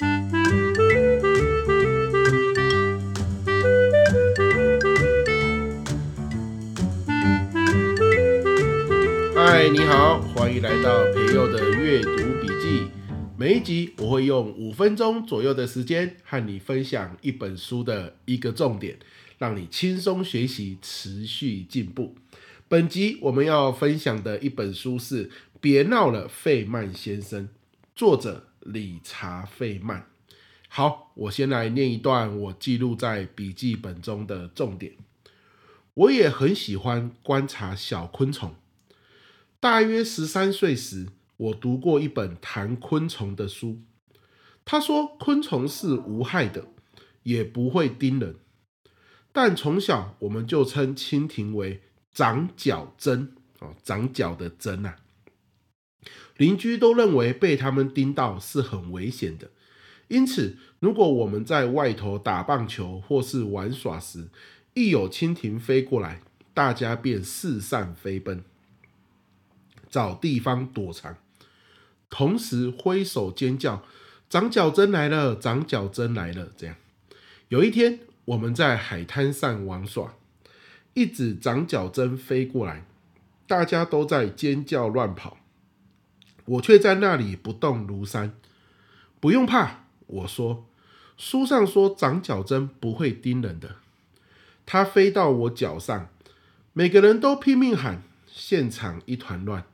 嗨，你好，欢迎来到培佑的阅读笔记。每一集我会用五分钟左右的时间和你分享一本书的一个重点，让你轻松学习，持续进步。本集我们要分享的一本书是《别闹了，费曼先生》，作者理查·费曼。好，我先来念一段我记录在笔记本中的重点。我也很喜欢观察小昆虫。大约十三岁时，我读过一本谈昆虫的书。他说，昆虫是无害的，也不会叮人。但从小我们就称蜻蜓为长脚针哦，长脚的针啊。邻居都认为被他们盯到是很危险的。因此，如果我们在外头打棒球或是玩耍时，一有蜻蜓飞过来，大家便四散飞奔，找地方躲藏，同时挥手尖叫：“长脚针来了！长脚针来了！”这样，有一天我们在海滩上玩耍，一只长脚针飞过来，大家都在尖叫乱跑，我却在那里不动如山。不用怕。我说，书上说长脚针不会叮人的。它飞到我脚上，每个人都拼命喊，现场一团乱，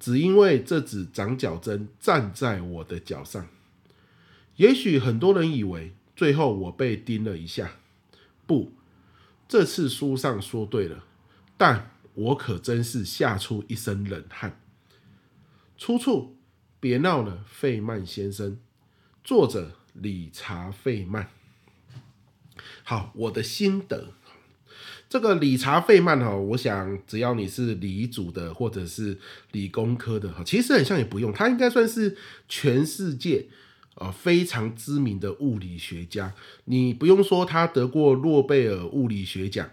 只因为这只长脚针站在我的脚上。也许很多人以为最后我被叮了一下，不，这次书上说对了，但我可真是吓出一身冷汗。出处：别闹了，费曼先生。作者理查·费曼。好，我的心得，这个理查·费曼哈，我想只要你是理组的或者是理工科的哈，其实很像也不用，他应该算是全世界呃非常知名的物理学家。你不用说他得过诺贝尔物理学奖，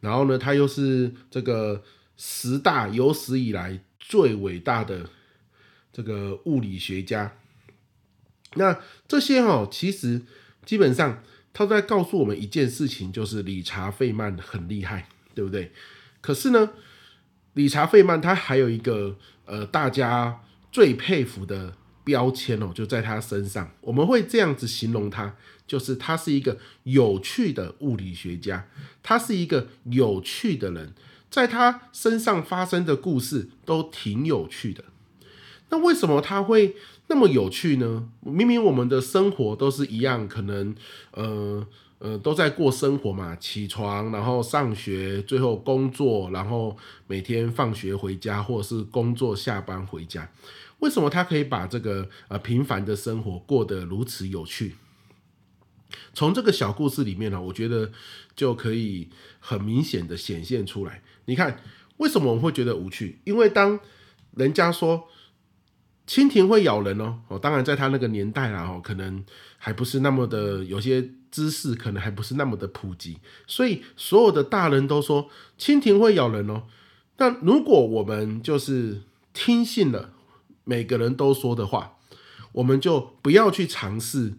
然后呢，他又是这个十大有史以来最伟大的这个物理学家。那这些哦，其实基本上他在告诉我们一件事情，就是理查·费曼很厉害，对不对？可是呢，理查·费曼他还有一个呃，大家最佩服的标签哦，就在他身上。我们会这样子形容他，就是他是一个有趣的物理学家，他是一个有趣的人，在他身上发生的故事都挺有趣的。那为什么他会那么有趣呢？明明我们的生活都是一样，可能呃呃都在过生活嘛，起床然后上学，最后工作，然后每天放学回家，或者是工作下班回家。为什么他可以把这个呃平凡的生活过得如此有趣？从这个小故事里面呢，我觉得就可以很明显的显现出来。你看，为什么我们会觉得无趣？因为当人家说。蜻蜓会咬人哦，哦，当然在他那个年代啦，哦，可能还不是那么的，有些知识可能还不是那么的普及，所以所有的大人都说蜻蜓会咬人哦。那如果我们就是听信了每个人都说的话，我们就不要去尝试。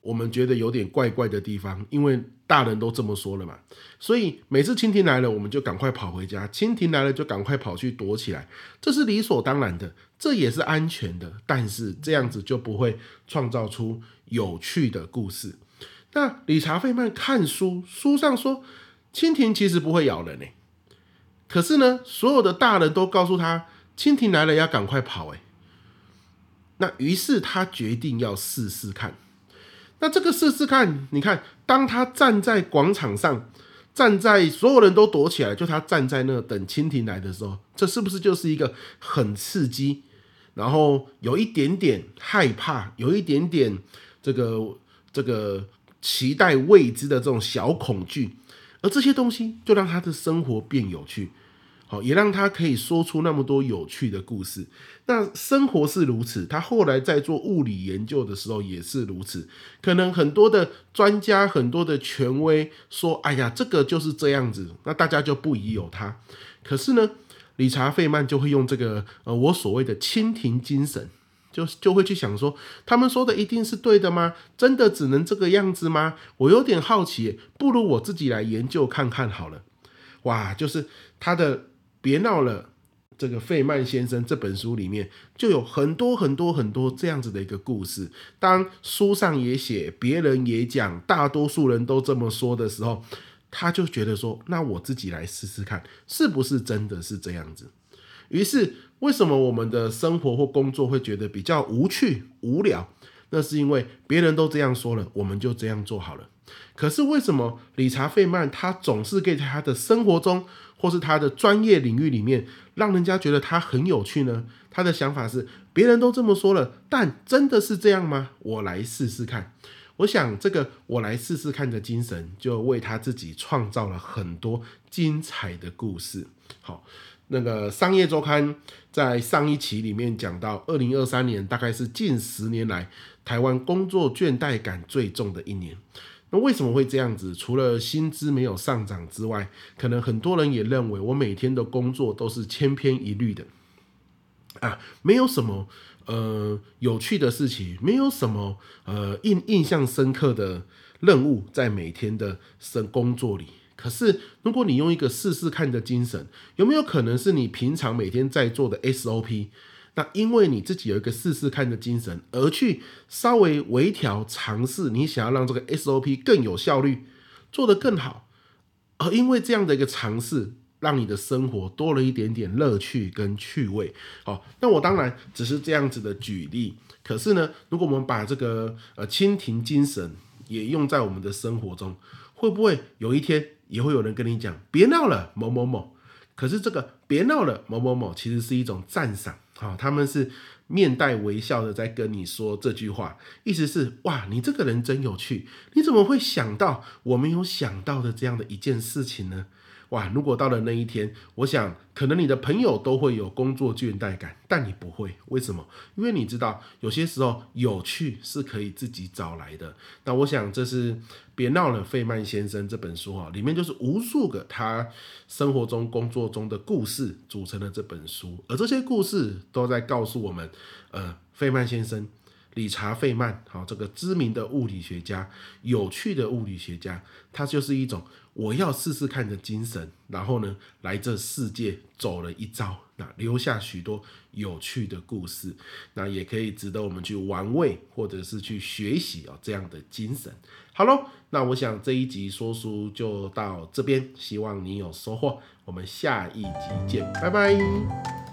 我们觉得有点怪怪的地方，因为大人都这么说了嘛，所以每次蜻蜓来了，我们就赶快跑回家；蜻蜓来了，就赶快跑去躲起来，这是理所当然的，这也是安全的。但是这样子就不会创造出有趣的故事。那理查·费曼看书，书上说蜻蜓其实不会咬人诶，可是呢，所有的大人都告诉他，蜻蜓来了要赶快跑诶。那于是他决定要试试看。那这个试试看，你看，当他站在广场上，站在所有人都躲起来，就他站在那等蜻蜓来的时候，这是不是就是一个很刺激，然后有一点点害怕，有一点点这个这个期待未知的这种小恐惧，而这些东西就让他的生活变有趣。好，也让他可以说出那么多有趣的故事。那生活是如此，他后来在做物理研究的时候也是如此。可能很多的专家、很多的权威说：“哎呀，这个就是这样子。”那大家就不疑有他。可是呢，理查·费曼就会用这个呃，我所谓的蜻蜓精神，就就会去想说，他们说的一定是对的吗？真的只能这个样子吗？我有点好奇，不如我自己来研究看看好了。哇，就是他的别闹了，这个费曼先生这本书里面就有很多很多很多这样子的一个故事。当书上也写，别人也讲，大多数人都这么说的时候，他就觉得说，那我自己来试试看，是不是真的是这样子。于是，为什么我们的生活或工作会觉得比较无趣、无聊？那是因为别人都这样说了，我们就这样做好了。可是为什么理查·费曼他总是可以在他的生活中，或是他的专业领域里面，让人家觉得他很有趣呢？他的想法是，别人都这么说了，但真的是这样吗？我来试试看。我想，这个我来试试看的精神，就为他自己创造了很多精彩的故事。好。那个商业周刊在上一期里面讲到，二零二三年大概是近十年来台湾工作倦怠感最重的一年。那为什么会这样子？除了薪资没有上涨之外，可能很多人也认为我每天的工作都是千篇一律的啊，没有什么呃有趣的事情，没有什么呃印印象深刻的任务在每天的生工作里。可是，如果你用一个试试看的精神，有没有可能是你平常每天在做的 SOP？那因为你自己有一个试试看的精神，而去稍微微调尝试，你想要让这个 SOP 更有效率，做得更好，而因为这样的一个尝试，让你的生活多了一点点乐趣跟趣味。好，那我当然只是这样子的举例。可是呢，如果我们把这个呃蜻蜓精神也用在我们的生活中，会不会有一天？也会有人跟你讲，别闹了，某某某。可是这个别闹了，某某某，其实是一种赞赏啊，他们是面带微笑的在跟你说这句话，意思是哇，你这个人真有趣，你怎么会想到我没有想到的这样的一件事情呢？哇！如果到了那一天，我想可能你的朋友都会有工作倦怠感，但你不会。为什么？因为你知道，有些时候有趣是可以自己找来的。那我想，这是《别闹了，费曼先生》这本书啊，里面就是无数个他生活中、工作中的故事组成的这本书，而这些故事都在告诉我们，呃，费曼先生。理查·费曼，好，这个知名的物理学家，有趣的物理学家，他就是一种我要试试看的精神，然后呢，来这世界走了一遭，那留下许多有趣的故事，那也可以值得我们去玩味，或者是去学习啊，这样的精神。好喽，那我想这一集说书就到这边，希望你有收获，我们下一集见，拜拜。